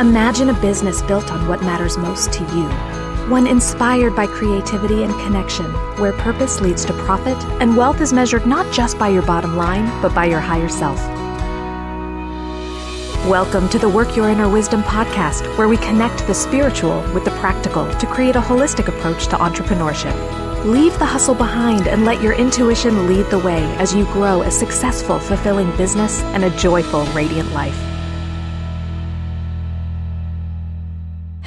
Imagine a business built on what matters most to you. One inspired by creativity and connection, where purpose leads to profit and wealth is measured not just by your bottom line, but by your higher self. Welcome to the Work Your Inner Wisdom podcast, where we connect the spiritual with the practical to create a holistic approach to entrepreneurship. Leave the hustle behind and let your intuition lead the way as you grow a successful, fulfilling business and a joyful, radiant life.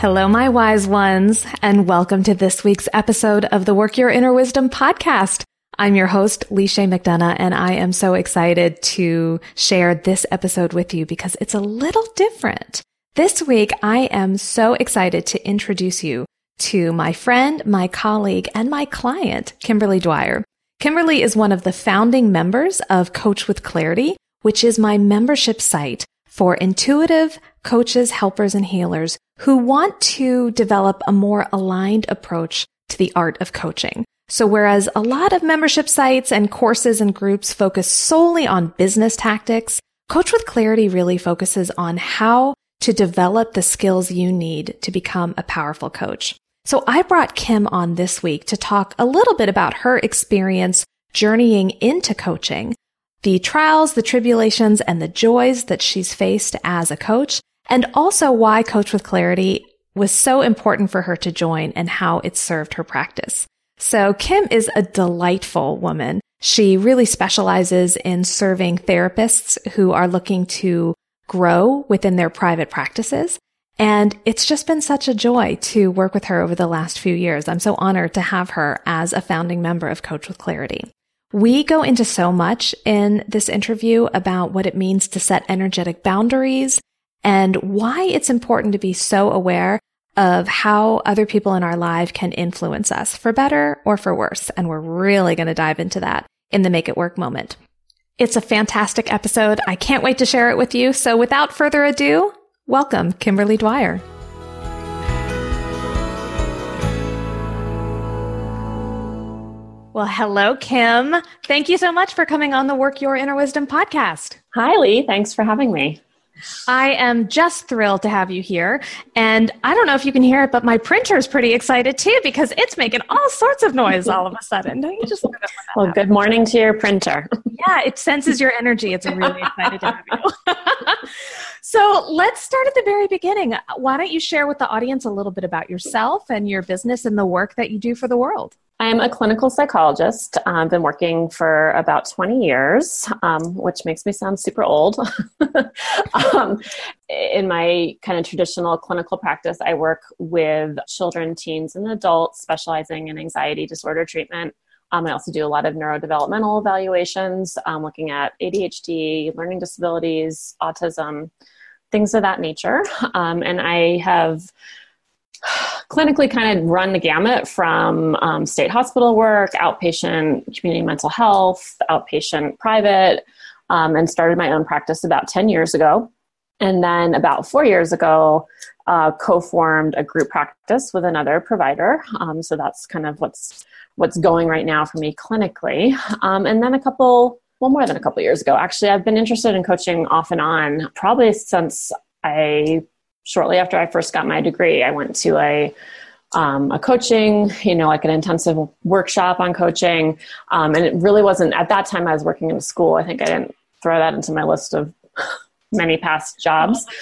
Hello, my wise ones, and welcome to this week's episode of the Work Your Inner Wisdom podcast. I'm your host, Lee Chaix McDonough, and I am so excited to share this episode with you because it's a little different. This week, I am so excited to introduce you to my friend, my colleague, and my client, Kimberly Dwyer. Kimberly is one of the founding members of Coach with Clarity, which is my membership site for intuitive coaches, helpers, and healers who want to develop a more aligned approach to the art of coaching. So whereas a lot of membership sites and courses and groups focus solely on business tactics, Coach with Clarity really focuses on how to develop the skills you need to become a powerful coach. So I brought Kim on this week to talk a little bit about her experience journeying into coaching, the trials, the tribulations, and the joys that she's faced as a coach, and also why Coach with Clarity was so important for her to join and how it served her practice. So Kim is a delightful woman. She really specializes in serving therapists who are looking to grow within their private practices. And it's just been such a joy to work with her over the last few years. I'm so honored to have her as a founding member of Coach with Clarity. We go into so much in this interview about what it means to set energetic boundaries and why it's important to be so aware of how other people in our life can influence us for better or for worse. And we're really going to dive into that in the Make It Work moment. It's a fantastic episode. I can't wait to share it with you. So without further ado, welcome Kimberly Dwyer. Well, hello, Kim. Thank you so much for coming on the Work Your Inner Wisdom podcast. Hi, Lee. Thanks for having me. I am just thrilled to have you here. And I don't know if you can hear it, but my printer is pretty excited too because it's making all sorts of noise all of a sudden. Don't you just love it Well, happens? good morning to your printer. yeah, it senses your energy. It's really excited to have you. so let's start at the very beginning. Why don't you share with the audience a little bit about yourself and your business and the work that you do for the world? I'm a clinical psychologist. I've been working for about 20 years, um, which makes me sound super old. um, in my kind of traditional clinical practice, I work with children, teens, and adults specializing in anxiety disorder treatment. Um, I also do a lot of neurodevelopmental evaluations, um, looking at ADHD, learning disabilities, autism, things of that nature. Um, and I have clinically kind of run the gamut from um, state hospital work, outpatient community mental health, outpatient private, um, and started my own practice about 10 years ago. And then about four years ago, uh, co-formed a group practice with another provider. Um, so that's kind of what's what's going right now for me clinically. Um, and then a couple, well, more than a couple years ago, actually, I've been interested in coaching off and on probably since I shortly after I first got my degree, I went to a um, a coaching, you know, like an intensive workshop on coaching. Um, and it really wasn't, at that time I was working in a school. I think I didn't throw that into my list of many past jobs.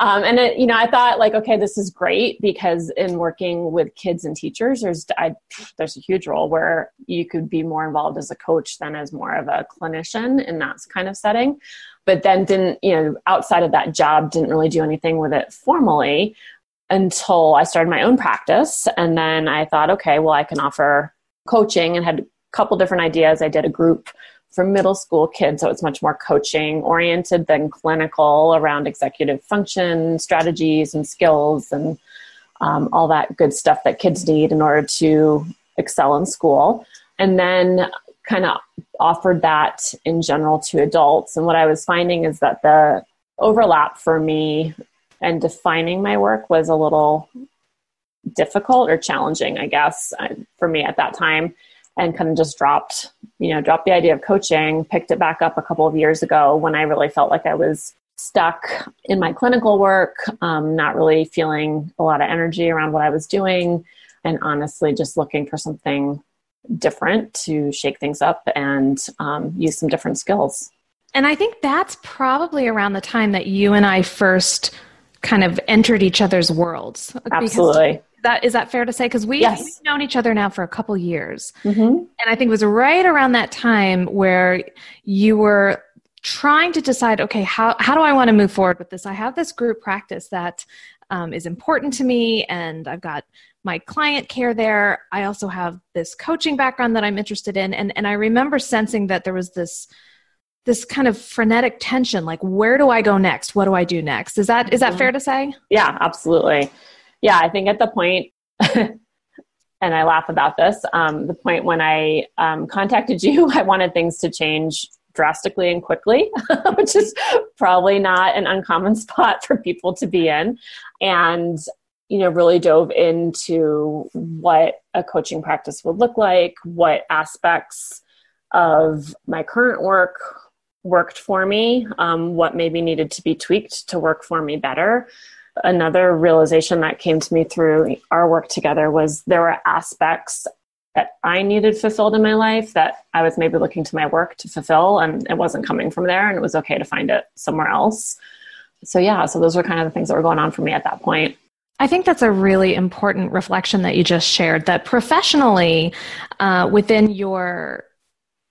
um, and it, you know, I thought like, okay, this is great because in working with kids and teachers, there's I, there's a huge role where you could be more involved as a coach than as more of a clinician in that kind of setting but then didn't, you know, outside of that job, didn't really do anything with it formally until I started my own practice. And then I thought, okay, well, I can offer coaching and had a couple different ideas. I did a group for middle school kids, so it's much more coaching oriented than clinical around executive function strategies and skills and um, all that good stuff that kids need in order to excel in school. And then kind of offered that in general to adults. And what I was finding is that the overlap for me and defining my work was a little difficult or challenging, I guess, uh, for me at that time. And kind of just dropped, you know, dropped the idea of coaching, picked it back up a couple of years ago when I really felt like I was stuck in my clinical work, um, not really feeling a lot of energy around what I was doing, and honestly just looking for something different to shake things up and um, use some different skills. And I think that's probably around the time that you and I first kind of entered each other's worlds. Absolutely. That is that fair to say? Because we, yes. we've known each other now for a couple years, mm-hmm. and I think it was right around that time where you were trying to decide, okay, how how do I want to move forward with this? I have this group practice that um, is important to me, and I've got my client care there. I also have this coaching background that I'm interested in, and and I remember sensing that there was this this kind of frenetic tension like where do i go next? What do i do next? Is that is that fair to say? Yeah absolutely. Yeah i think at the point and i laugh about this um, the point when i um, contacted you i wanted things to change drastically and quickly which is probably not an uncommon spot for people to be in. And you know really dove into what a coaching practice would look like what aspects of my current work worked for me, um, what maybe needed to be tweaked to work for me better. Another realization that came to me through our work together was there were aspects that I needed fulfilled in my life that I was maybe looking to my work to fulfill, and it wasn't coming from there, and it was okay to find it somewhere else. So, yeah, so those were kind of the things that were going on for me at that point. I think that's a really important reflection that you just shared. That professionally, uh, within your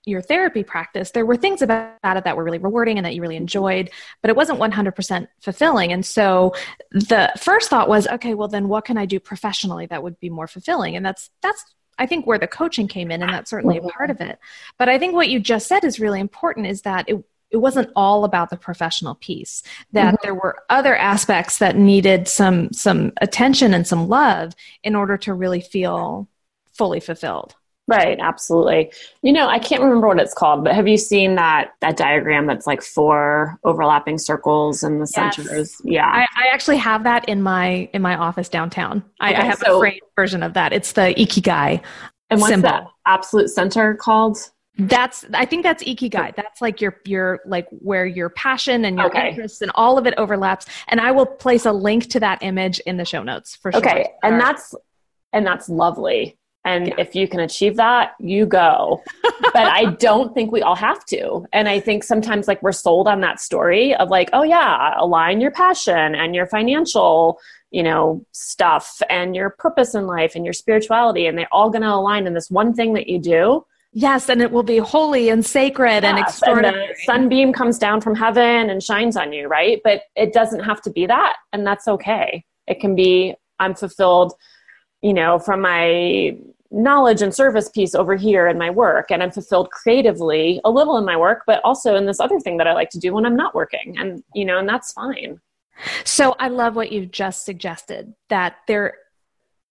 your therapy practice, there were things about it that were really rewarding and that you really enjoyed, but it wasn't 100% fulfilling. And so the first thought was, okay, well then what can I do professionally that would be more fulfilling? And that's that's I think where the coaching came in and that's certainly a part of it. But I think what you just said is really important is that it it wasn't all about the professional piece that mm-hmm. there were other aspects that needed some some attention and some love in order to really feel fully fulfilled Right, absolutely. You know, I can't remember what it's called, but have you seen that that diagram that's like four overlapping circles in the yes. centers? Yeah, I, I, actually have that in my in my office downtown. I, okay, I have so, a framed version of that. It's the ikigai. And what's symbol. that absolute center called? That's I think that's ikigai. That's like your your like where your passion and your okay. interests and all of it overlaps. And I will place a link to that image in the show notes for sure. Okay, and that's and that's lovely and yeah. if you can achieve that, you go. but I don't think we all have to. And I think sometimes like we're sold on that story of like, oh yeah, align your passion and your financial, you know, stuff and your purpose in life and your spirituality and they're all going to align in this one thing that you do. Yes, and it will be holy and sacred yes, and extraordinary. And the sunbeam comes down from heaven and shines on you, right? But it doesn't have to be that, and that's okay. It can be I'm fulfilled you know, from my knowledge and service piece over here in my work and i'm fulfilled creatively a little in my work but also in this other thing that i like to do when i'm not working and you know and that's fine so i love what you've just suggested that there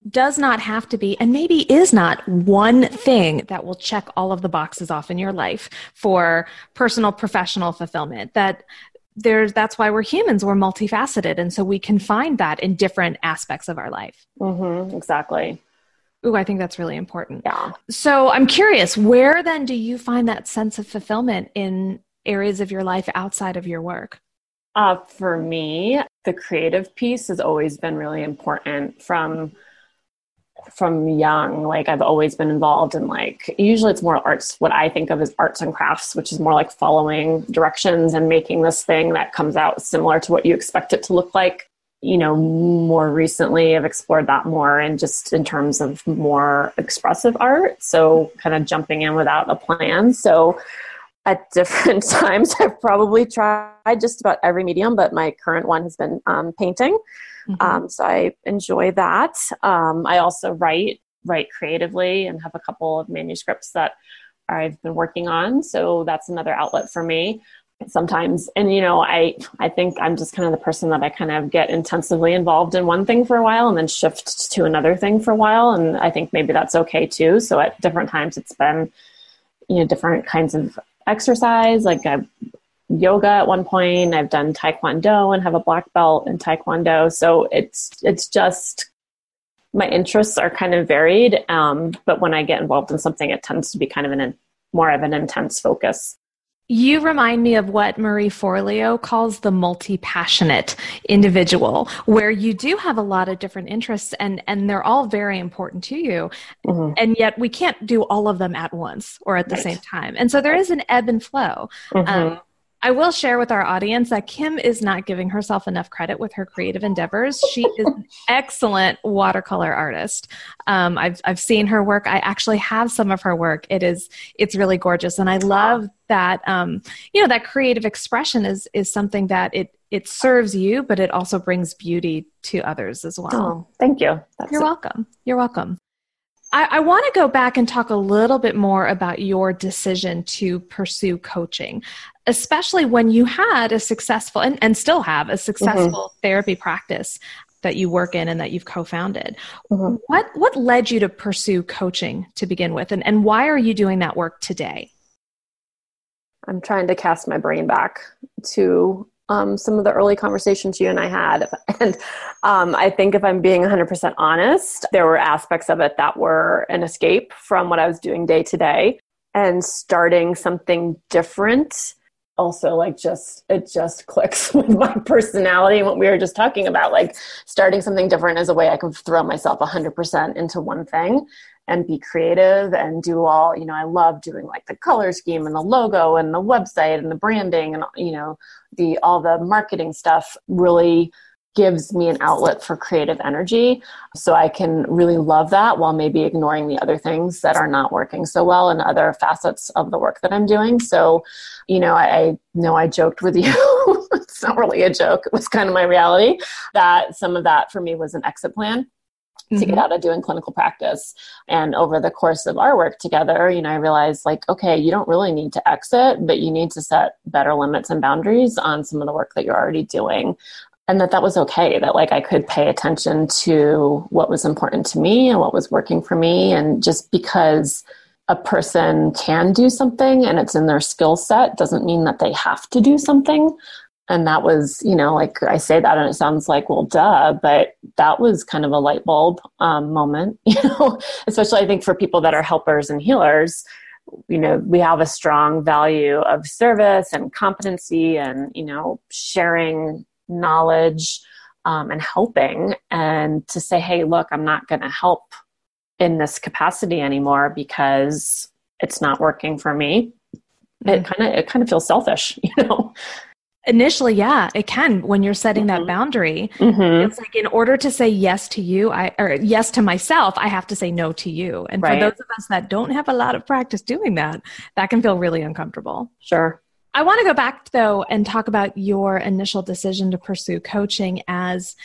does not have to be and maybe is not one thing that will check all of the boxes off in your life for personal professional fulfillment that there's that's why we're humans we're multifaceted and so we can find that in different aspects of our life mm-hmm, exactly Ooh, I think that's really important. Yeah. So I'm curious, where then do you find that sense of fulfillment in areas of your life outside of your work? Uh, for me, the creative piece has always been really important from from young like i've always been involved in like usually it's more arts what i think of as arts and crafts which is more like following directions and making this thing that comes out similar to what you expect it to look like. You know more recently i've explored that more and just in terms of more expressive art so kind of jumping in without a plan. So at different times i've probably tried just about every medium but my current one has been um, painting Mm-hmm. Um, so I enjoy that. Um, I also write write creatively and have a couple of manuscripts that I've been working on. So that's another outlet for me sometimes and you know i i think i'm just kind of the person that i kind of get intensively involved in one thing for a while and then shift to another thing for a while and i think maybe that's okay too so at different times it's been you know different kinds of exercise like I've yoga at one point. I've done taekwondo and have a black belt in taekwondo. So it's it's just my interests are kind of varied. Um, but when I get involved in something, it tends to be kind of an more of an intense focus. You remind me of what Marie Forleo calls the multi-passionate individual, where you do have a lot of different interests and, and they're all very important to you. Mm-hmm. And yet we can't do all of them at once or at the right. same time. And so there is an ebb and flow. Mm-hmm. Um, I will share with our audience that Kim is not giving herself enough credit with her creative endeavors. She is an excellent watercolor artist. Um, I've I've seen her work. I actually have some of her work. It is it's really gorgeous, and I love that. Um, you know that creative expression is is something that it it serves you, but it also brings beauty to others as well. Oh, thank you. That's You're welcome. You're welcome. I, I want to go back and talk a little bit more about your decision to pursue coaching, especially when you had a successful and, and still have a successful mm-hmm. therapy practice that you work in and that you've co-founded. Mm-hmm. What what led you to pursue coaching to begin with and, and why are you doing that work today? I'm trying to cast my brain back to um, some of the early conversations you and I had. And um, I think if I'm being 100% honest, there were aspects of it that were an escape from what I was doing day to day and starting something different. Also like just it just clicks with my personality and what we were just talking about. Like starting something different is a way i can throw myself 100% into one thing and be creative and do all you know i love doing like the color scheme and the logo and the website and the branding and you know the all the marketing stuff really gives me an outlet for creative energy. So i can really love that while maybe ignoring the other things that are not working so well and other facets of the work that i'm doing. So you know i, I know i joked with you. It's not really a joke. It was kind of my reality that some of that for me was an exit plan to get mm-hmm. out of doing clinical practice. And over the course of our work together, you know, I realized like, okay, you don't really need to exit, but you need to set better limits and boundaries on some of the work that you're already doing. And that that was okay, that like I could pay attention to what was important to me and what was working for me. And just because a person can do something and it's in their skill set doesn't mean that they have to do something and that was you know like i say that and it sounds like well duh but that was kind of a light bulb um, moment you know especially i think for people that are helpers and healers you know we have a strong value of service and competency and you know sharing knowledge um, and helping and to say hey look i'm not going to help in this capacity anymore because it's not working for me mm-hmm. it kind of it kind of feels selfish you know Initially, yeah, it can when you're setting mm-hmm. that boundary. Mm-hmm. It's like in order to say yes to you, I or yes to myself, I have to say no to you. And right. for those of us that don't have a lot of practice doing that, that can feel really uncomfortable. Sure. I want to go back though and talk about your initial decision to pursue coaching as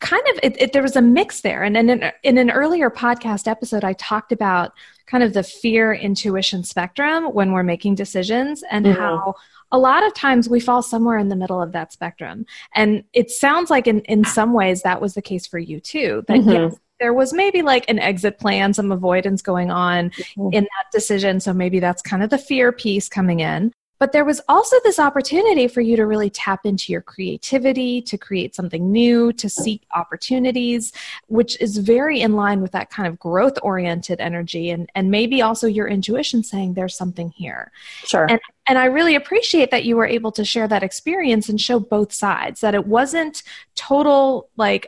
kind of it, it, there was a mix there and in, in an earlier podcast episode i talked about kind of the fear intuition spectrum when we're making decisions and mm-hmm. how a lot of times we fall somewhere in the middle of that spectrum. And it sounds like in, in some ways that was the case for you too. That mm-hmm. yes, there was maybe like an exit plan, some avoidance going on mm-hmm. in that decision. So maybe that's kind of the fear piece coming in. But there was also this opportunity for you to really tap into your creativity, to create something new, to seek opportunities, which is very in line with that kind of growth oriented energy and, and maybe also your intuition saying there's something here. Sure. And, and I really appreciate that you were able to share that experience and show both sides, that it wasn't total like,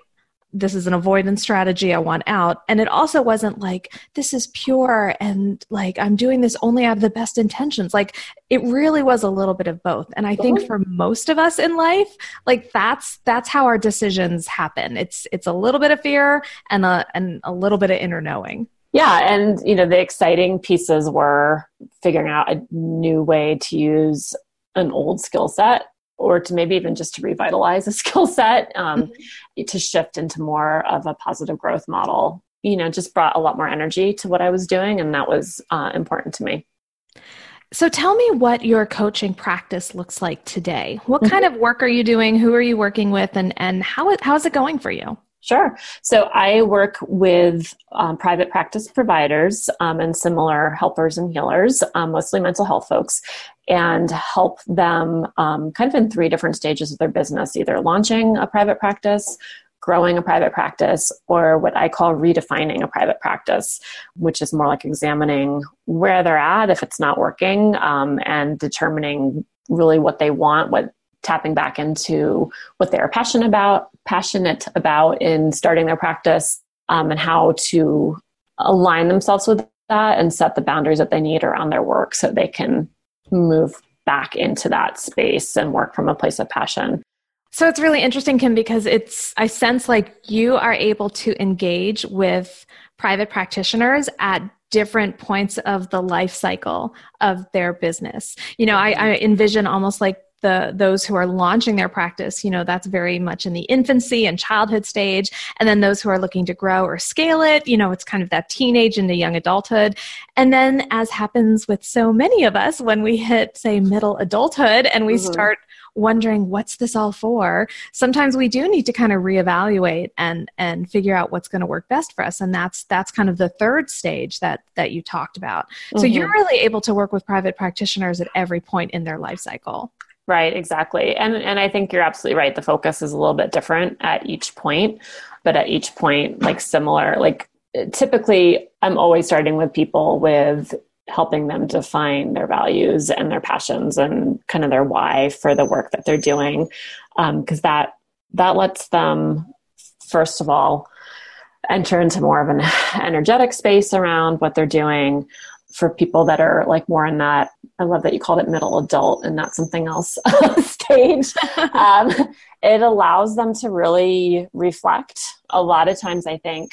this is an avoidance strategy. I want out. And it also wasn't like, this is pure and like, I'm doing this only out of the best intentions. Like, it really was a little bit of both. And I think for most of us in life, like that's, that's how our decisions happen. It's, it's a little bit of fear and a, and a little bit of inner knowing. Yeah. And, you know, the exciting pieces were figuring out a new way to use an old skill set or to maybe even just to revitalize a skill set um, mm-hmm. to shift into more of a positive growth model you know just brought a lot more energy to what i was doing and that was uh, important to me so tell me what your coaching practice looks like today what kind mm-hmm. of work are you doing who are you working with and and how, how is it going for you Sure. So I work with um, private practice providers um, and similar helpers and healers, um, mostly mental health folks, and help them um, kind of in three different stages of their business either launching a private practice, growing a private practice or what I call redefining a private practice, which is more like examining where they're at if it's not working um, and determining really what they want, what tapping back into what they're passionate about, passionate about in starting their practice, um, and how to align themselves with that and set the boundaries that they need around their work so they can move back into that space and work from a place of passion. So it's really interesting, Kim, because it's, I sense like you are able to engage with private practitioners at different points of the life cycle of their business. You know, I, I envision almost like the those who are launching their practice you know that's very much in the infancy and childhood stage. And then those who are looking to grow or scale it you know it's kind of that teenage into young adulthood. And then as happens with so many of us when we hit say middle adulthood and we mm-hmm. start wondering what's this all for? Sometimes we do need to kind of reevaluate and and figure out what's going to work best for us. And that's that's kind of the third stage that that you talked about. Mm-hmm. so you're really able to work with private practitioners at every point in their life cycle Right, exactly. And and I think you're absolutely right. The focus is a little bit different at each point, but at each point like similar. Like typically I'm always starting with people with helping them define their values and their passions and kind of their why for the work that they're doing because um, that that lets them first of all enter into more of an energetic space around what they're doing for people that are like more in that i love that you called it middle adult and not something else stage um, it allows them to really reflect a lot of times i think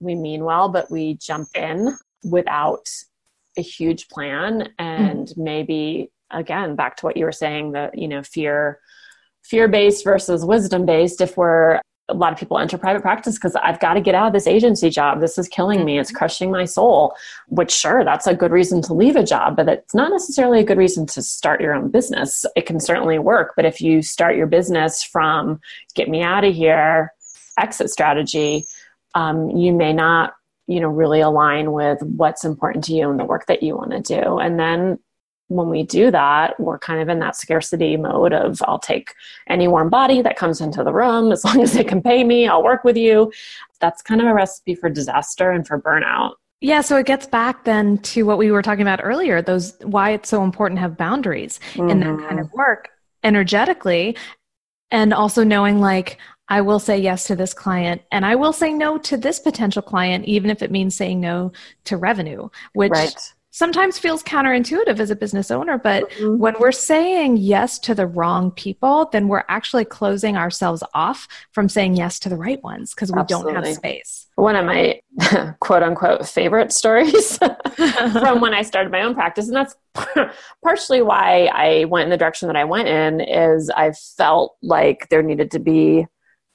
we mean well but we jump in without a huge plan and mm-hmm. maybe again back to what you were saying that you know fear fear based versus wisdom based if we're a lot of people enter private practice because I've got to get out of this agency job. This is killing me. It's mm-hmm. crushing my soul. Which, sure, that's a good reason to leave a job, but it's not necessarily a good reason to start your own business. It can certainly work, but if you start your business from get me out of here, exit strategy, um, you may not you know really align with what's important to you and the work that you want to do and then when we do that, we're kind of in that scarcity mode of I'll take any warm body that comes into the room as long as they can pay me, I'll work with you. That's kind of a recipe for disaster and for burnout. Yeah, so it gets back then to what we were talking about earlier, those why it's so important to have boundaries mm-hmm. in that kind of mm-hmm. work energetically and also knowing like I will say yes to this client and I will say no to this potential client even if it means saying no to revenue, which right sometimes feels counterintuitive as a business owner, but mm-hmm. when we're saying yes to the wrong people, then we're actually closing ourselves off from saying yes to the right ones because we Absolutely. don't have space. One of my quote unquote favorite stories from when I started my own practice, and that's partially why I went in the direction that I went in, is I felt like there needed to be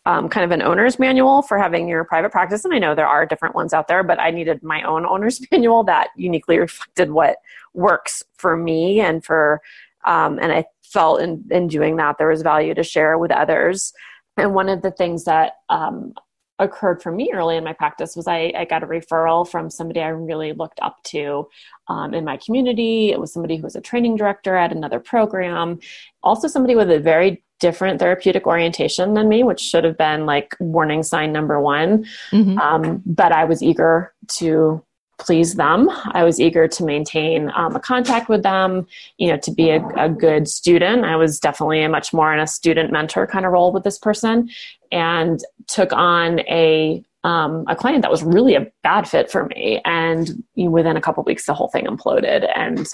um, kind of an owner's manual for having your private practice. And I know there are different ones out there, but I needed my own owner's manual that uniquely reflected what works for me and for, um, and I felt in, in doing that there was value to share with others. And one of the things that um, occurred for me early in my practice was I, I, got a referral from somebody I really looked up to um, in my community. It was somebody who was a training director at another program, also somebody with a very different therapeutic orientation than me, which should have been like warning sign number one. Mm-hmm. Um, but I was eager to please them. I was eager to maintain um, a contact with them, you know, to be a, a, good student. I was definitely a much more in a student mentor kind of role with this person and took on a um, a client that was really a bad fit for me. And within a couple weeks, the whole thing imploded and,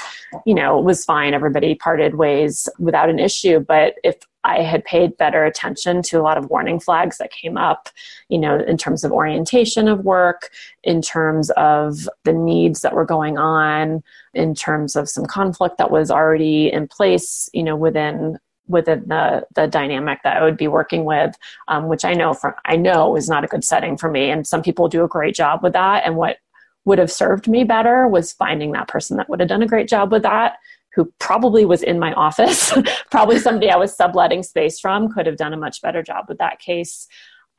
you know, it was fine. Everybody parted ways without an issue. But if I had paid better attention to a lot of warning flags that came up, you know, in terms of orientation of work, in terms of the needs that were going on, in terms of some conflict that was already in place, you know, within within the the dynamic that I would be working with, um, which I know from I know is not a good setting for me. And some people do a great job with that. And what would have served me better was finding that person that would have done a great job with that who probably was in my office, probably somebody I was subletting space from, could have done a much better job with that case.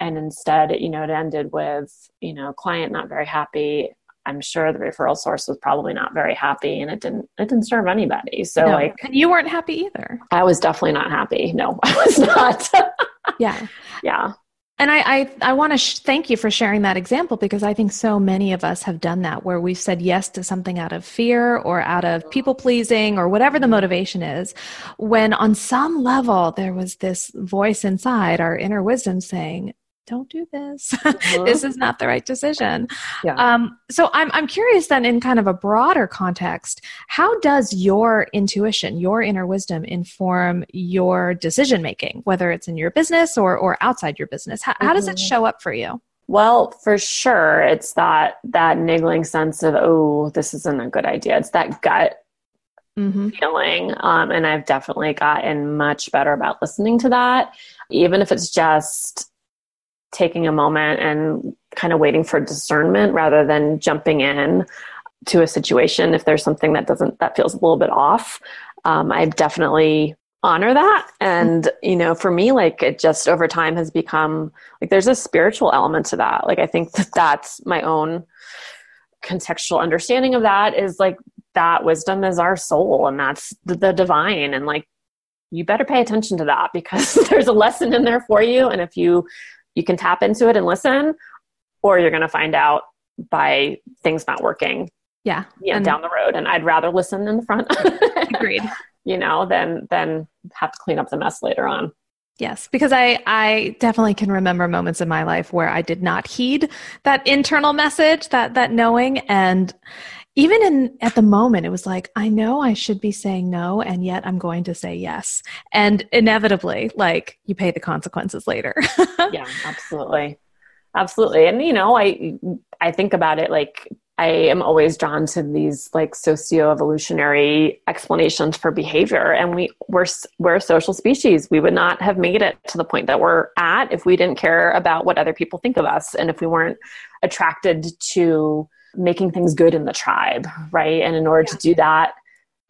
And instead, you know, it ended with, you know, client not very happy. I'm sure the referral source was probably not very happy and it didn't it didn't serve anybody. So no. like And you weren't happy either. I was definitely not happy. No, I was not. yeah. Yeah. And I, I, I want to sh- thank you for sharing that example because I think so many of us have done that where we've said yes to something out of fear or out of people pleasing or whatever the motivation is. When on some level there was this voice inside our inner wisdom saying, don't do this. Mm-hmm. this is not the right decision. Yeah. Um, so I'm, I'm curious then, in kind of a broader context, how does your intuition, your inner wisdom inform your decision making, whether it's in your business or, or outside your business? How, mm-hmm. how does it mm-hmm. show up for you? Well, for sure, it's that that niggling sense of oh, this isn't a good idea. It's that gut mm-hmm. feeling, um, and I've definitely gotten much better about listening to that, even if it's just taking a moment and kind of waiting for discernment rather than jumping in to a situation if there's something that doesn't that feels a little bit off. Um, i definitely honor that. And you know for me like it just over time has become like there's a spiritual element to that. Like i think that that's my own contextual understanding of that is like that wisdom is our soul and that's the, the divine. And like you better pay attention to that because there's a lesson in there for you. And if you you can tap into it and listen, or you're going to find out by things not working. Yeah. You know, down the road. And I'd rather listen in the front. agreed. You know, than than have to clean up the mess later on. Yes, because I, I definitely can remember moments in my life where I did not heed that internal message, that that knowing, and even in at the moment it was like i know i should be saying no and yet i'm going to say yes. And inevitably like you pay the consequences later. Yeah absolutely. Absolutely. And you know i i think about it like i am always drawn to these like socio-evolutionary explanations for behavior. And we we're we're a social species. We would not have made it to the point that we're at if we didn't care about what other people think of us. And if we weren't attracted to making things good in the tribe, right? And in order yeah. to do that,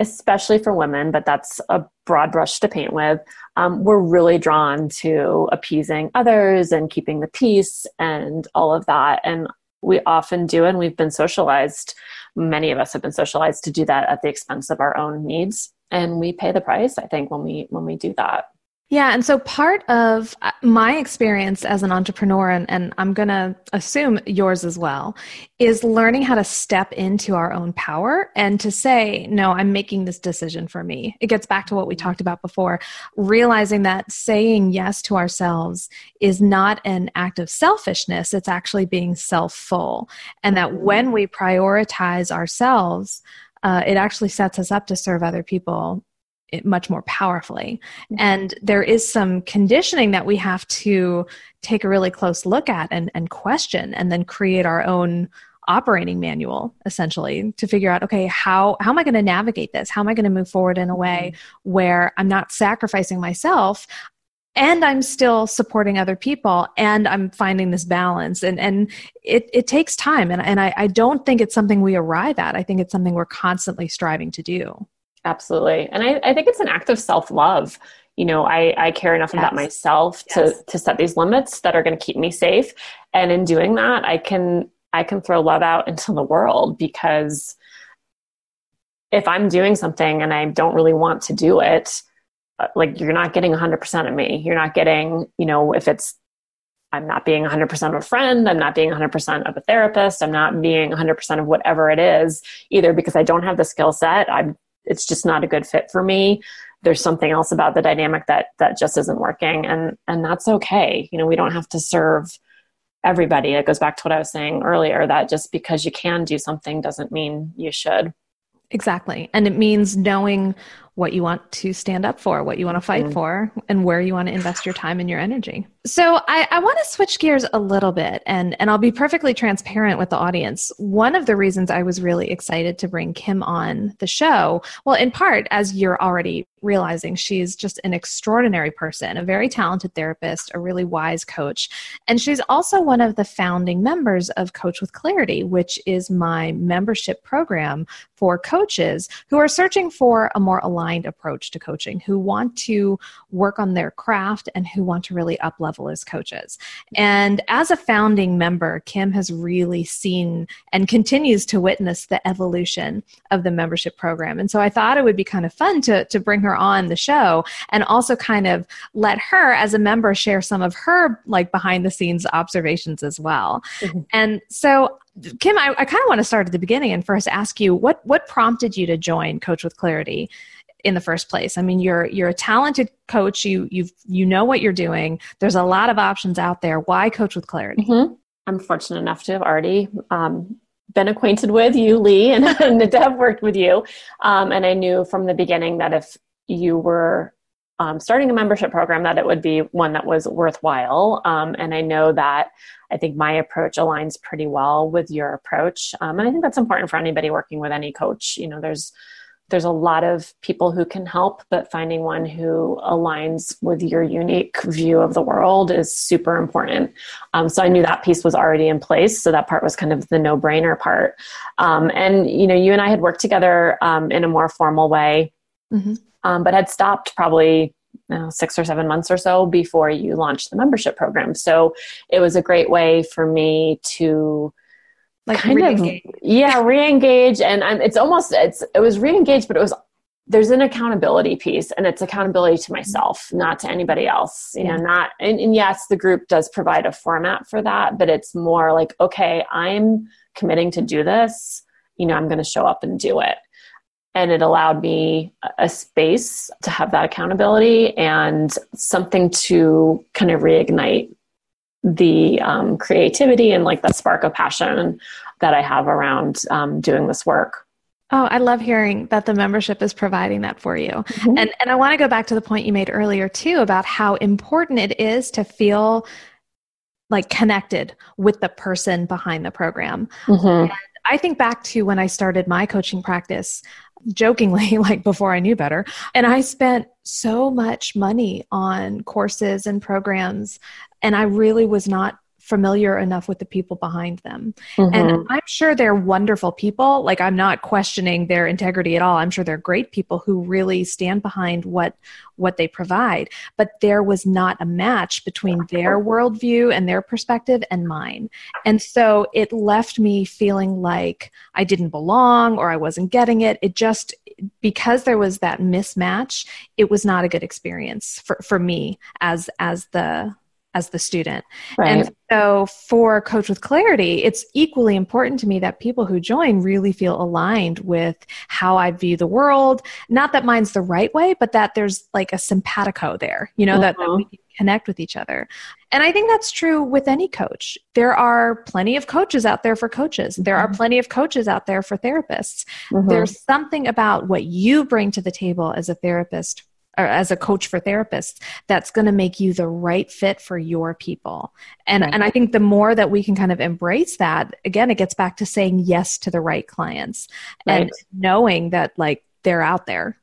especially for women, but that's a broad brush to paint with, um, we're really drawn to appeasing others and keeping the peace and all of that. And we often do, and we've been socialized, many of us have been socialized to do that at the expense of our own needs. And we pay the price, I think, when we when we do that. Yeah. And so part of uh, my experience as an entrepreneur, and, and I'm going to assume yours as well, is learning how to step into our own power and to say, no, I'm making this decision for me. It gets back to what we talked about before, realizing that saying yes to ourselves is not an act of selfishness, it's actually being self full. And that when we prioritize ourselves, uh, it actually sets us up to serve other people it much more powerfully. Mm-hmm. And there is some conditioning that we have to take a really close look at and, and question and then create our own operating manual essentially to figure out okay how how am i going to navigate this how am i going to move forward in a way mm-hmm. where i'm not sacrificing myself and i'm still supporting other people and i'm finding this balance and and it, it takes time and, and I, I don't think it's something we arrive at i think it's something we're constantly striving to do Absolutely. And I, I think it's an act of self love. You know, I, I care enough yes. about myself yes. to, to set these limits that are going to keep me safe. And in doing that, I can, I can throw love out into the world because if I'm doing something and I don't really want to do it, uh, like you're not getting 100% of me. You're not getting, you know, if it's I'm not being 100% of a friend, I'm not being 100% of a therapist, I'm not being 100% of whatever it is, either because I don't have the skill set, I'm it's just not a good fit for me. There's something else about the dynamic that that just isn't working and and that's okay. You know we don't have to serve everybody. It goes back to what i was saying earlier that just because you can do something doesn't mean you should. Exactly. And it means knowing what you want to stand up for, what you want to fight mm-hmm. for, and where you want to invest your time and your energy. So I, I want to switch gears a little bit and, and I'll be perfectly transparent with the audience. One of the reasons I was really excited to bring Kim on the show, well, in part, as you're already realizing, she's just an extraordinary person, a very talented therapist, a really wise coach. And she's also one of the founding members of Coach with Clarity, which is my membership program for coaches who are searching for a more aligned approach to coaching, who want to work on their craft and who want to really up level as coaches. And as a founding member, Kim has really seen and continues to witness the evolution of the membership program. And so I thought it would be kind of fun to, to bring her her on the show and also kind of let her as a member share some of her like behind the scenes observations as well. Mm-hmm. And so Kim, I, I kind of want to start at the beginning and first ask you what what prompted you to join Coach with Clarity in the first place. I mean, you're you're a talented coach. You you you know what you're doing. There's a lot of options out there. Why Coach with Clarity? Mm-hmm. I'm fortunate enough to have already um, been acquainted with you, Lee, and, and to have worked with you. Um, and I knew from the beginning that if you were um, starting a membership program, that it would be one that was worthwhile. Um, and I know that I think my approach aligns pretty well with your approach. Um, and I think that's important for anybody working with any coach. You know, there's there's a lot of people who can help, but finding one who aligns with your unique view of the world is super important. Um, so I knew that piece was already in place. So that part was kind of the no brainer part. Um, and, you know, you and I had worked together um, in a more formal way, mm-hmm. Um, but had stopped probably know, six or seven months or so before you launched the membership program. So it was a great way for me to like kind re-engage. of yeah re-engage and I'm, it's almost it's it was re-engaged but it was there's an accountability piece and it's accountability to myself not to anybody else you yeah. know not and, and yes the group does provide a format for that but it's more like okay i'm committing to do this you know i'm going to show up and do it and it allowed me a space to have that accountability and something to kind of reignite the um, creativity and like the spark of passion that I have around um, doing this work. Oh, I love hearing that the membership is providing that for you. Mm-hmm. And and I want to go back to the point you made earlier too about how important it is to feel like connected with the person behind the program. Mm-hmm. I think back to when I started my coaching practice jokingly like before I knew better. And I spent so much money on courses and programs and I really was not familiar enough with the people behind them. Mm-hmm. And I'm sure they're wonderful people. Like I'm not questioning their integrity at all. I'm sure they're great people who really stand behind what what they provide. But there was not a match between their worldview and their perspective and mine. And so it left me feeling like I didn't belong or I wasn't getting it. It just because there was that mismatch, it was not a good experience for, for me as as the as the student. Right. And so for Coach with Clarity, it's equally important to me that people who join really feel aligned with how I view the world. Not that mine's the right way, but that there's like a simpatico there, you know, uh-huh. that, that we can connect with each other. And I think that's true with any coach. There are plenty of coaches out there for coaches. There are mm-hmm. plenty of coaches out there for therapists. Mm-hmm. There's something about what you bring to the table as a therapist or as a coach for therapists that's going to make you the right fit for your people. And right. and i think the more that we can kind of embrace that again it gets back to saying yes to the right clients right. and knowing that like they're out there.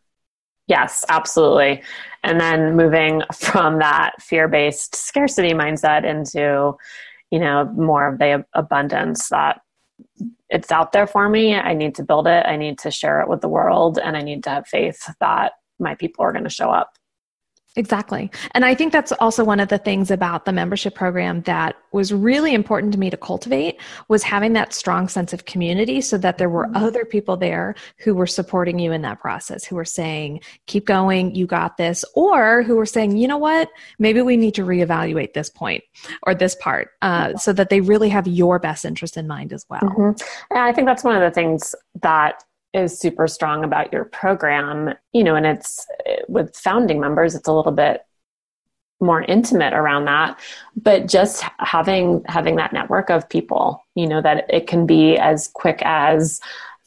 Yes absolutely. And then moving from that fear-based scarcity mindset into you know more of the abundance that it's out there for me. I need to build it. I need to share it with the world and i need to have faith that my people are going to show up. Exactly. And I think that's also one of the things about the membership program that was really important to me to cultivate was having that strong sense of community so that there were mm-hmm. other people there who were supporting you in that process, who were saying, keep going, you got this, or who were saying, you know what, maybe we need to reevaluate this point or this part uh, so that they really have your best interest in mind as well. Mm-hmm. And I think that's one of the things that is super strong about your program, you know, and it's with founding members, it's a little bit more intimate around that but just having having that network of people you know that it can be as quick as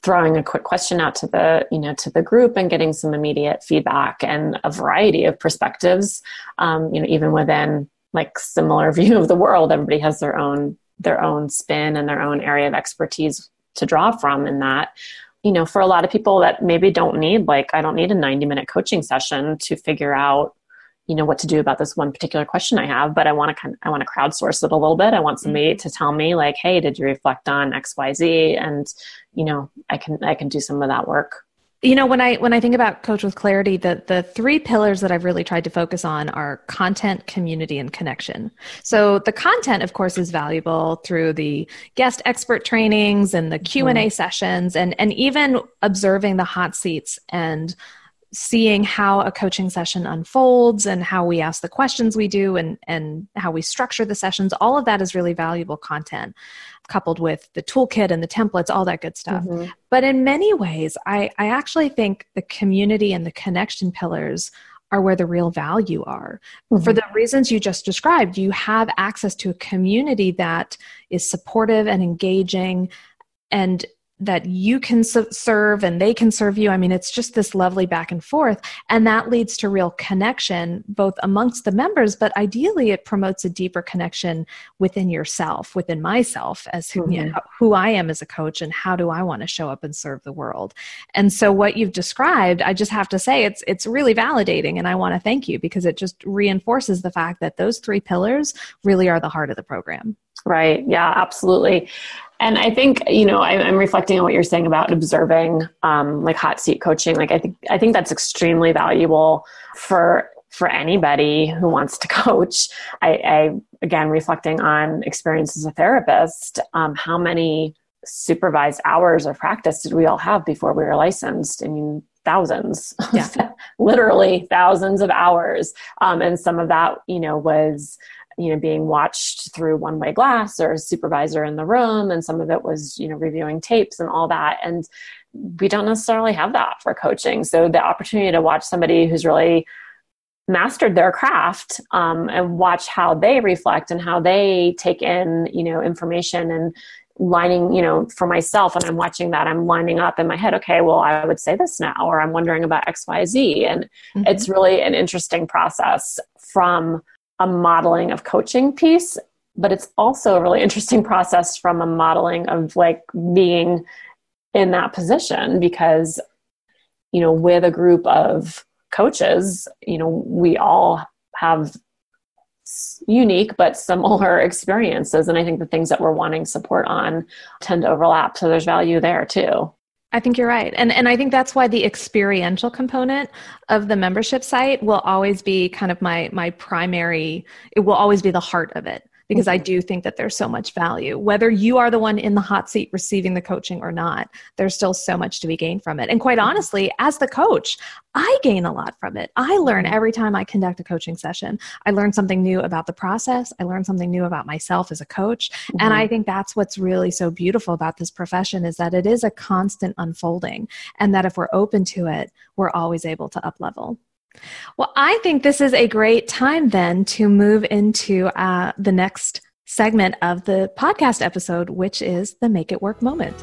throwing a quick question out to the you know to the group and getting some immediate feedback and a variety of perspectives um, you know even within like similar view of the world. Everybody has their own their own spin and their own area of expertise to draw from in that you know, for a lot of people that maybe don't need, like, I don't need a 90 minute coaching session to figure out, you know, what to do about this one particular question I have, but I want to kind of, I want to crowdsource it a little bit. I want somebody mm-hmm. to tell me like, Hey, did you reflect on X, Y, Z? And, you know, I can, I can do some of that work you know when i when i think about coach with clarity the the three pillars that i've really tried to focus on are content community and connection so the content of course is valuable through the guest expert trainings and the q&a mm-hmm. sessions and and even observing the hot seats and seeing how a coaching session unfolds and how we ask the questions we do and, and how we structure the sessions, all of that is really valuable content coupled with the toolkit and the templates, all that good stuff. Mm-hmm. But in many ways, I, I actually think the community and the connection pillars are where the real value are. Mm-hmm. For the reasons you just described, you have access to a community that is supportive and engaging and that you can serve and they can serve you. I mean, it's just this lovely back and forth. And that leads to real connection, both amongst the members, but ideally it promotes a deeper connection within yourself, within myself, as who, mm-hmm. you know, who I am as a coach and how do I want to show up and serve the world. And so what you've described, I just have to say it's, it's really validating. And I want to thank you because it just reinforces the fact that those three pillars really are the heart of the program. Right. Yeah, absolutely. And I think you know I, am reflecting on what you're saying about observing, um, like hot seat coaching. Like I think I think that's extremely valuable for for anybody who wants to coach. I, I again reflecting on experience as a therapist. Um, how many supervised hours of practice did we all have before we were licensed? I mean, thousands, yeah. literally thousands of hours. Um, and some of that, you know, was you know being watched through one way glass or a supervisor in the room and some of it was you know reviewing tapes and all that. And we don't necessarily have that for coaching. So the opportunity to watch somebody who's really mastered their craft um, and watch how they reflect and how they take in you know information and lining you know for myself and i'm watching that i'm lining up in my head okay well i would say this now or i'm wondering about xyz and mm-hmm. it's really an interesting process from a modeling of coaching piece, but it's also a really interesting process from a modeling of like being in that position because, you know, with a group of coaches, you know, we all have unique but similar experiences. And I think the things that we're wanting support on tend to overlap. So there's value there too. I think you're right. And and I think that's why the experiential component of the membership site will always be kind of my my primary it will always be the heart of it because I do think that there's so much value. Whether you are the one in the hot seat receiving the coaching or not, there's still so much to be gained from it. And quite mm-hmm. honestly, as the coach, I gain a lot from it. I learn mm-hmm. every time I conduct a coaching session. I learn something new about the process. I learn something new about myself as a coach. Mm-hmm. And I think that's what's really so beautiful about this profession is that it is a constant unfolding and that if we're open to it, we're always able to up level. Well, I think this is a great time then to move into uh, the next segment of the podcast episode, which is the Make It Work moment.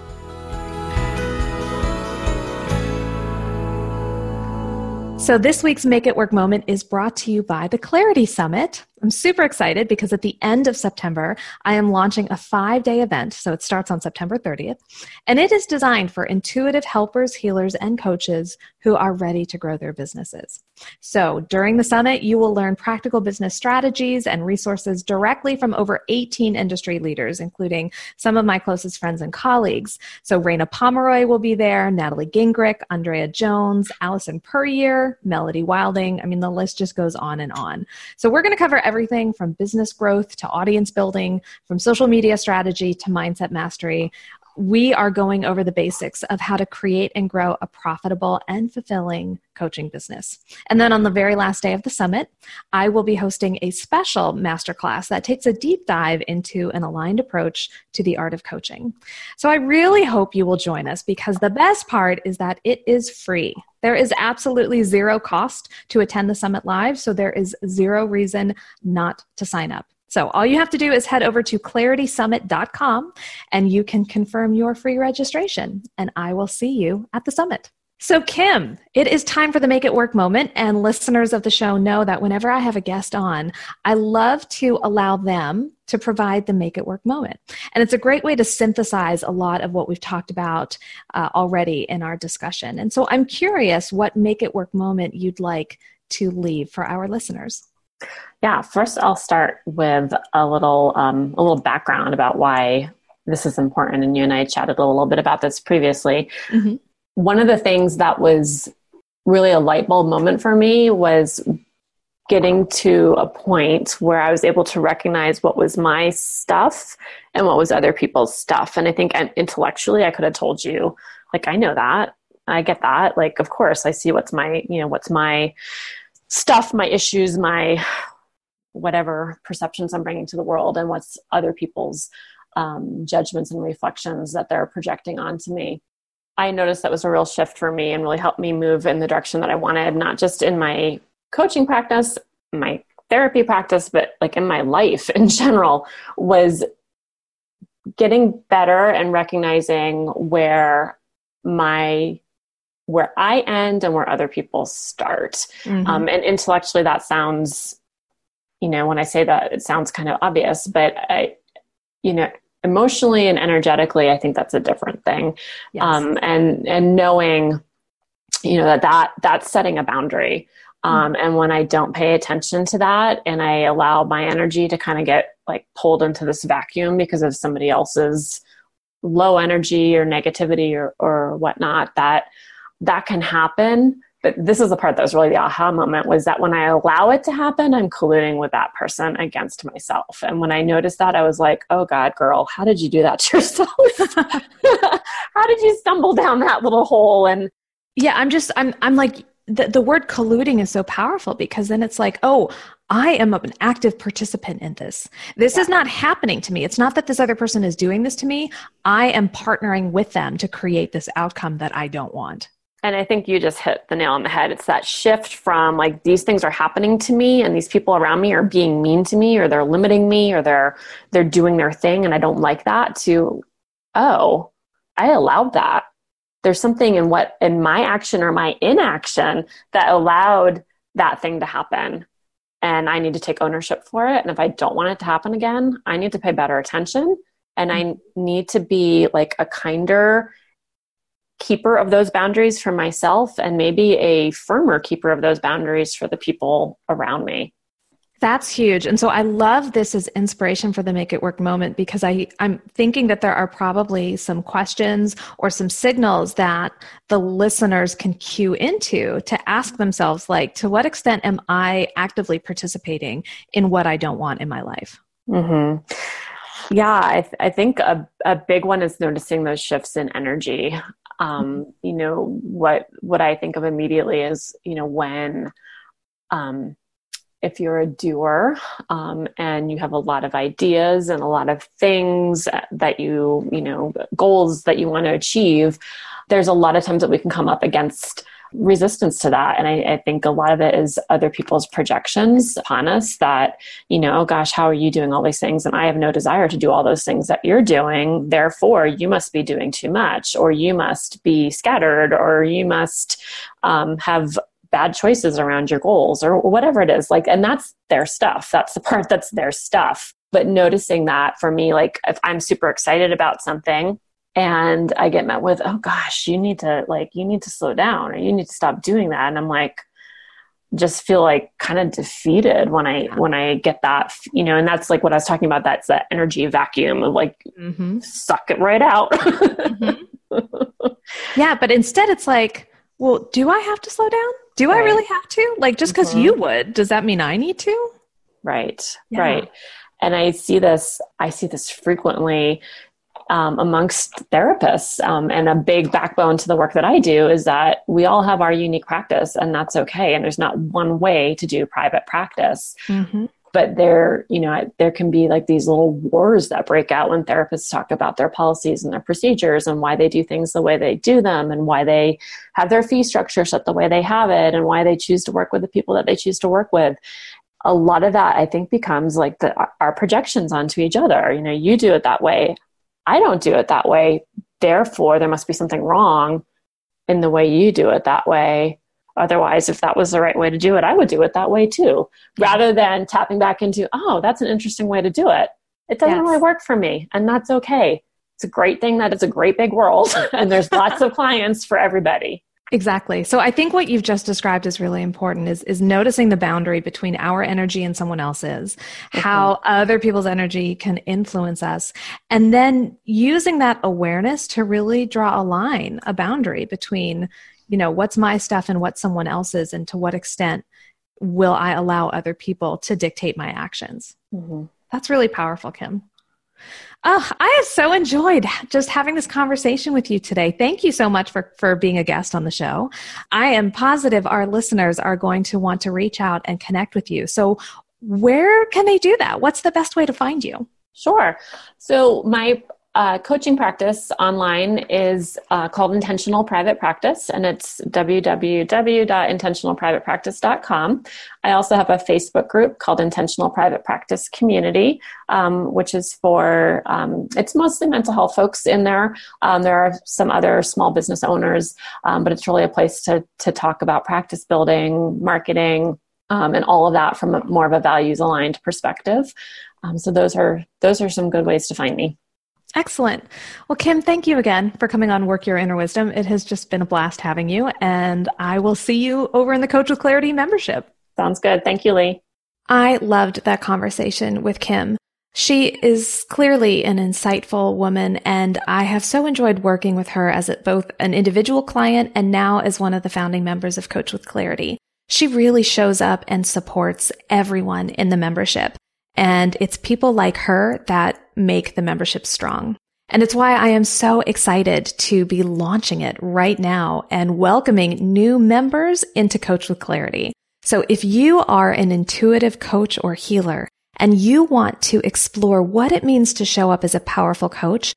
So, this week's Make It Work moment is brought to you by the Clarity Summit. I'm super excited because at the end of September, I am launching a five day event. So it starts on September 30th. And it is designed for intuitive helpers, healers, and coaches who are ready to grow their businesses. So during the summit, you will learn practical business strategies and resources directly from over 18 industry leaders, including some of my closest friends and colleagues. So Raina Pomeroy will be there, Natalie Gingrich, Andrea Jones, Allison Puryear, Melody Wilding. I mean, the list just goes on and on. So we're going to cover everything from business growth to audience building, from social media strategy to mindset mastery. We are going over the basics of how to create and grow a profitable and fulfilling coaching business. And then on the very last day of the summit, I will be hosting a special masterclass that takes a deep dive into an aligned approach to the art of coaching. So I really hope you will join us because the best part is that it is free. There is absolutely zero cost to attend the summit live, so there is zero reason not to sign up. So all you have to do is head over to claritysummit.com and you can confirm your free registration. And I will see you at the summit. So, Kim, it is time for the Make It Work moment. And listeners of the show know that whenever I have a guest on, I love to allow them to provide the Make It Work moment. And it's a great way to synthesize a lot of what we've talked about uh, already in our discussion. And so, I'm curious what Make It Work moment you'd like to leave for our listeners. Yeah, first I'll start with a little um, a little background about why this is important. And you and I chatted a little bit about this previously. Mm-hmm one of the things that was really a light bulb moment for me was getting to a point where I was able to recognize what was my stuff and what was other people's stuff. And I think intellectually, I could have told you, like, I know that. I get that. Like, of course, I see what's my, you know, what's my stuff, my issues, my whatever perceptions I'm bringing to the world, and what's other people's um, judgments and reflections that they're projecting onto me. I noticed that was a real shift for me and really helped me move in the direction that I wanted, not just in my coaching practice, my therapy practice, but like in my life in general, was getting better and recognizing where my where I end and where other people start. Mm-hmm. Um, and intellectually, that sounds, you know, when I say that, it sounds kind of obvious, but I, you know, emotionally and energetically, I think that's a different thing. Yes. Um, and and knowing, you know, that that that's setting a boundary. Um, mm-hmm. And when I don't pay attention to that and I allow my energy to kind of get like pulled into this vacuum because of somebody else's low energy or negativity or, or whatnot, that that can happen but this is the part that was really the aha moment was that when i allow it to happen i'm colluding with that person against myself and when i noticed that i was like oh god girl how did you do that to yourself how did you stumble down that little hole and yeah i'm just i'm i'm like the, the word colluding is so powerful because then it's like oh I am an active participant in this. This yeah. is not happening to me. It's not that this other person is doing this to me. I am partnering with them to create this outcome that I don't want. And I think you just hit the nail on the head. It's that shift from like these things are happening to me and these people around me are being mean to me or they're limiting me or they're they're doing their thing and I don't like that to oh, I allowed that. There's something in what in my action or my inaction that allowed that thing to happen. And I need to take ownership for it. And if I don't want it to happen again, I need to pay better attention and I mm-hmm. need to be like a kinder keeper of those boundaries for myself and maybe a firmer keeper of those boundaries for the people around me. That's huge. And so I love this as inspiration for the Make It Work moment because I, I'm thinking that there are probably some questions or some signals that the listeners can cue into to ask themselves, like, to what extent am I actively participating in what I don't want in my life? Mm-hmm. Yeah, I, th- I think a, a big one is noticing those shifts in energy um, you know what what i think of immediately is you know when um, if you're a doer um, and you have a lot of ideas and a lot of things that you you know goals that you want to achieve there's a lot of times that we can come up against resistance to that. And I, I, think a lot of it is other people's projections upon us that, you know, gosh, how are you doing all these things? And I have no desire to do all those things that you're doing. Therefore, you must be doing too much, or you must be scattered, or you must um, have bad choices around your goals, or whatever it is. Like, and that's their stuff. That's the part that's their stuff. But noticing that for me, like, if I'm super excited about something, and i get met with oh gosh you need to like you need to slow down or you need to stop doing that and i'm like just feel like kind of defeated when i when i get that you know and that's like what i was talking about that's that energy vacuum of like mm-hmm. suck it right out mm-hmm. yeah but instead it's like well do i have to slow down do right. i really have to like just because mm-hmm. you would does that mean i need to right yeah. right and i see this i see this frequently um, amongst therapists. Um, and a big backbone to the work that I do is that we all have our unique practice, and that's okay. And there's not one way to do private practice. Mm-hmm. But there, you know, there can be like these little wars that break out when therapists talk about their policies and their procedures and why they do things the way they do them and why they have their fee structure set the way they have it and why they choose to work with the people that they choose to work with a lot of that i think becomes like the, our projections onto each other you know you do it that way I don't do it that way. Therefore, there must be something wrong in the way you do it that way. Otherwise, if that was the right way to do it, I would do it that way too, rather than tapping back into, oh, that's an interesting way to do it. It doesn't yes. really work for me, and that's okay. It's a great thing that it's a great big world, and there's lots of clients for everybody. Exactly. So I think what you've just described is really important is is noticing the boundary between our energy and someone else's, mm-hmm. how other people's energy can influence us, and then using that awareness to really draw a line, a boundary between, you know, what's my stuff and what someone else's and to what extent will I allow other people to dictate my actions. Mm-hmm. That's really powerful, Kim. Oh, I have so enjoyed just having this conversation with you today. Thank you so much for, for being a guest on the show. I am positive our listeners are going to want to reach out and connect with you. So, where can they do that? What's the best way to find you? Sure. So, my uh, coaching practice online is uh, called Intentional Private Practice, and it's www.intentionalprivatepractice.com. I also have a Facebook group called Intentional Private Practice Community, um, which is for um, it's mostly mental health folks in there. Um, there are some other small business owners, um, but it's really a place to to talk about practice building, marketing, um, and all of that from a, more of a values aligned perspective. Um, so those are those are some good ways to find me. Excellent. Well, Kim, thank you again for coming on Work Your Inner Wisdom. It has just been a blast having you, and I will see you over in the Coach with Clarity membership. Sounds good. Thank you, Lee. I loved that conversation with Kim. She is clearly an insightful woman, and I have so enjoyed working with her as both an individual client and now as one of the founding members of Coach with Clarity. She really shows up and supports everyone in the membership. And it's people like her that make the membership strong. And it's why I am so excited to be launching it right now and welcoming new members into Coach with Clarity. So if you are an intuitive coach or healer and you want to explore what it means to show up as a powerful coach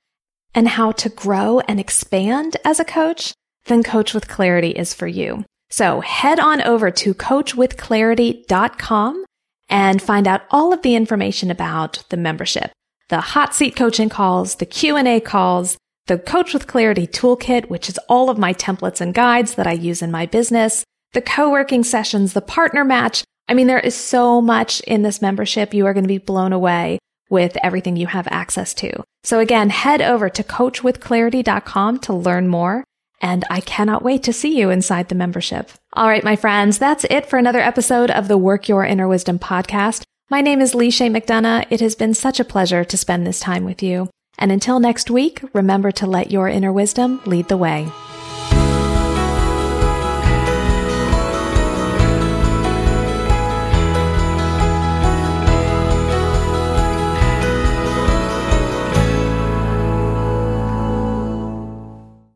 and how to grow and expand as a coach, then Coach with Clarity is for you. So head on over to coachwithclarity.com and find out all of the information about the membership, the hot seat coaching calls, the Q&A calls, the Coach with Clarity toolkit, which is all of my templates and guides that I use in my business, the co-working sessions, the partner match. I mean, there is so much in this membership. You are going to be blown away with everything you have access to. So again, head over to coachwithclarity.com to learn more. And I cannot wait to see you inside the membership. All right, my friends, that's it for another episode of the Work Your Inner Wisdom podcast. My name is Lee Chaix McDonough. It has been such a pleasure to spend this time with you. And until next week, remember to let your inner wisdom lead the way.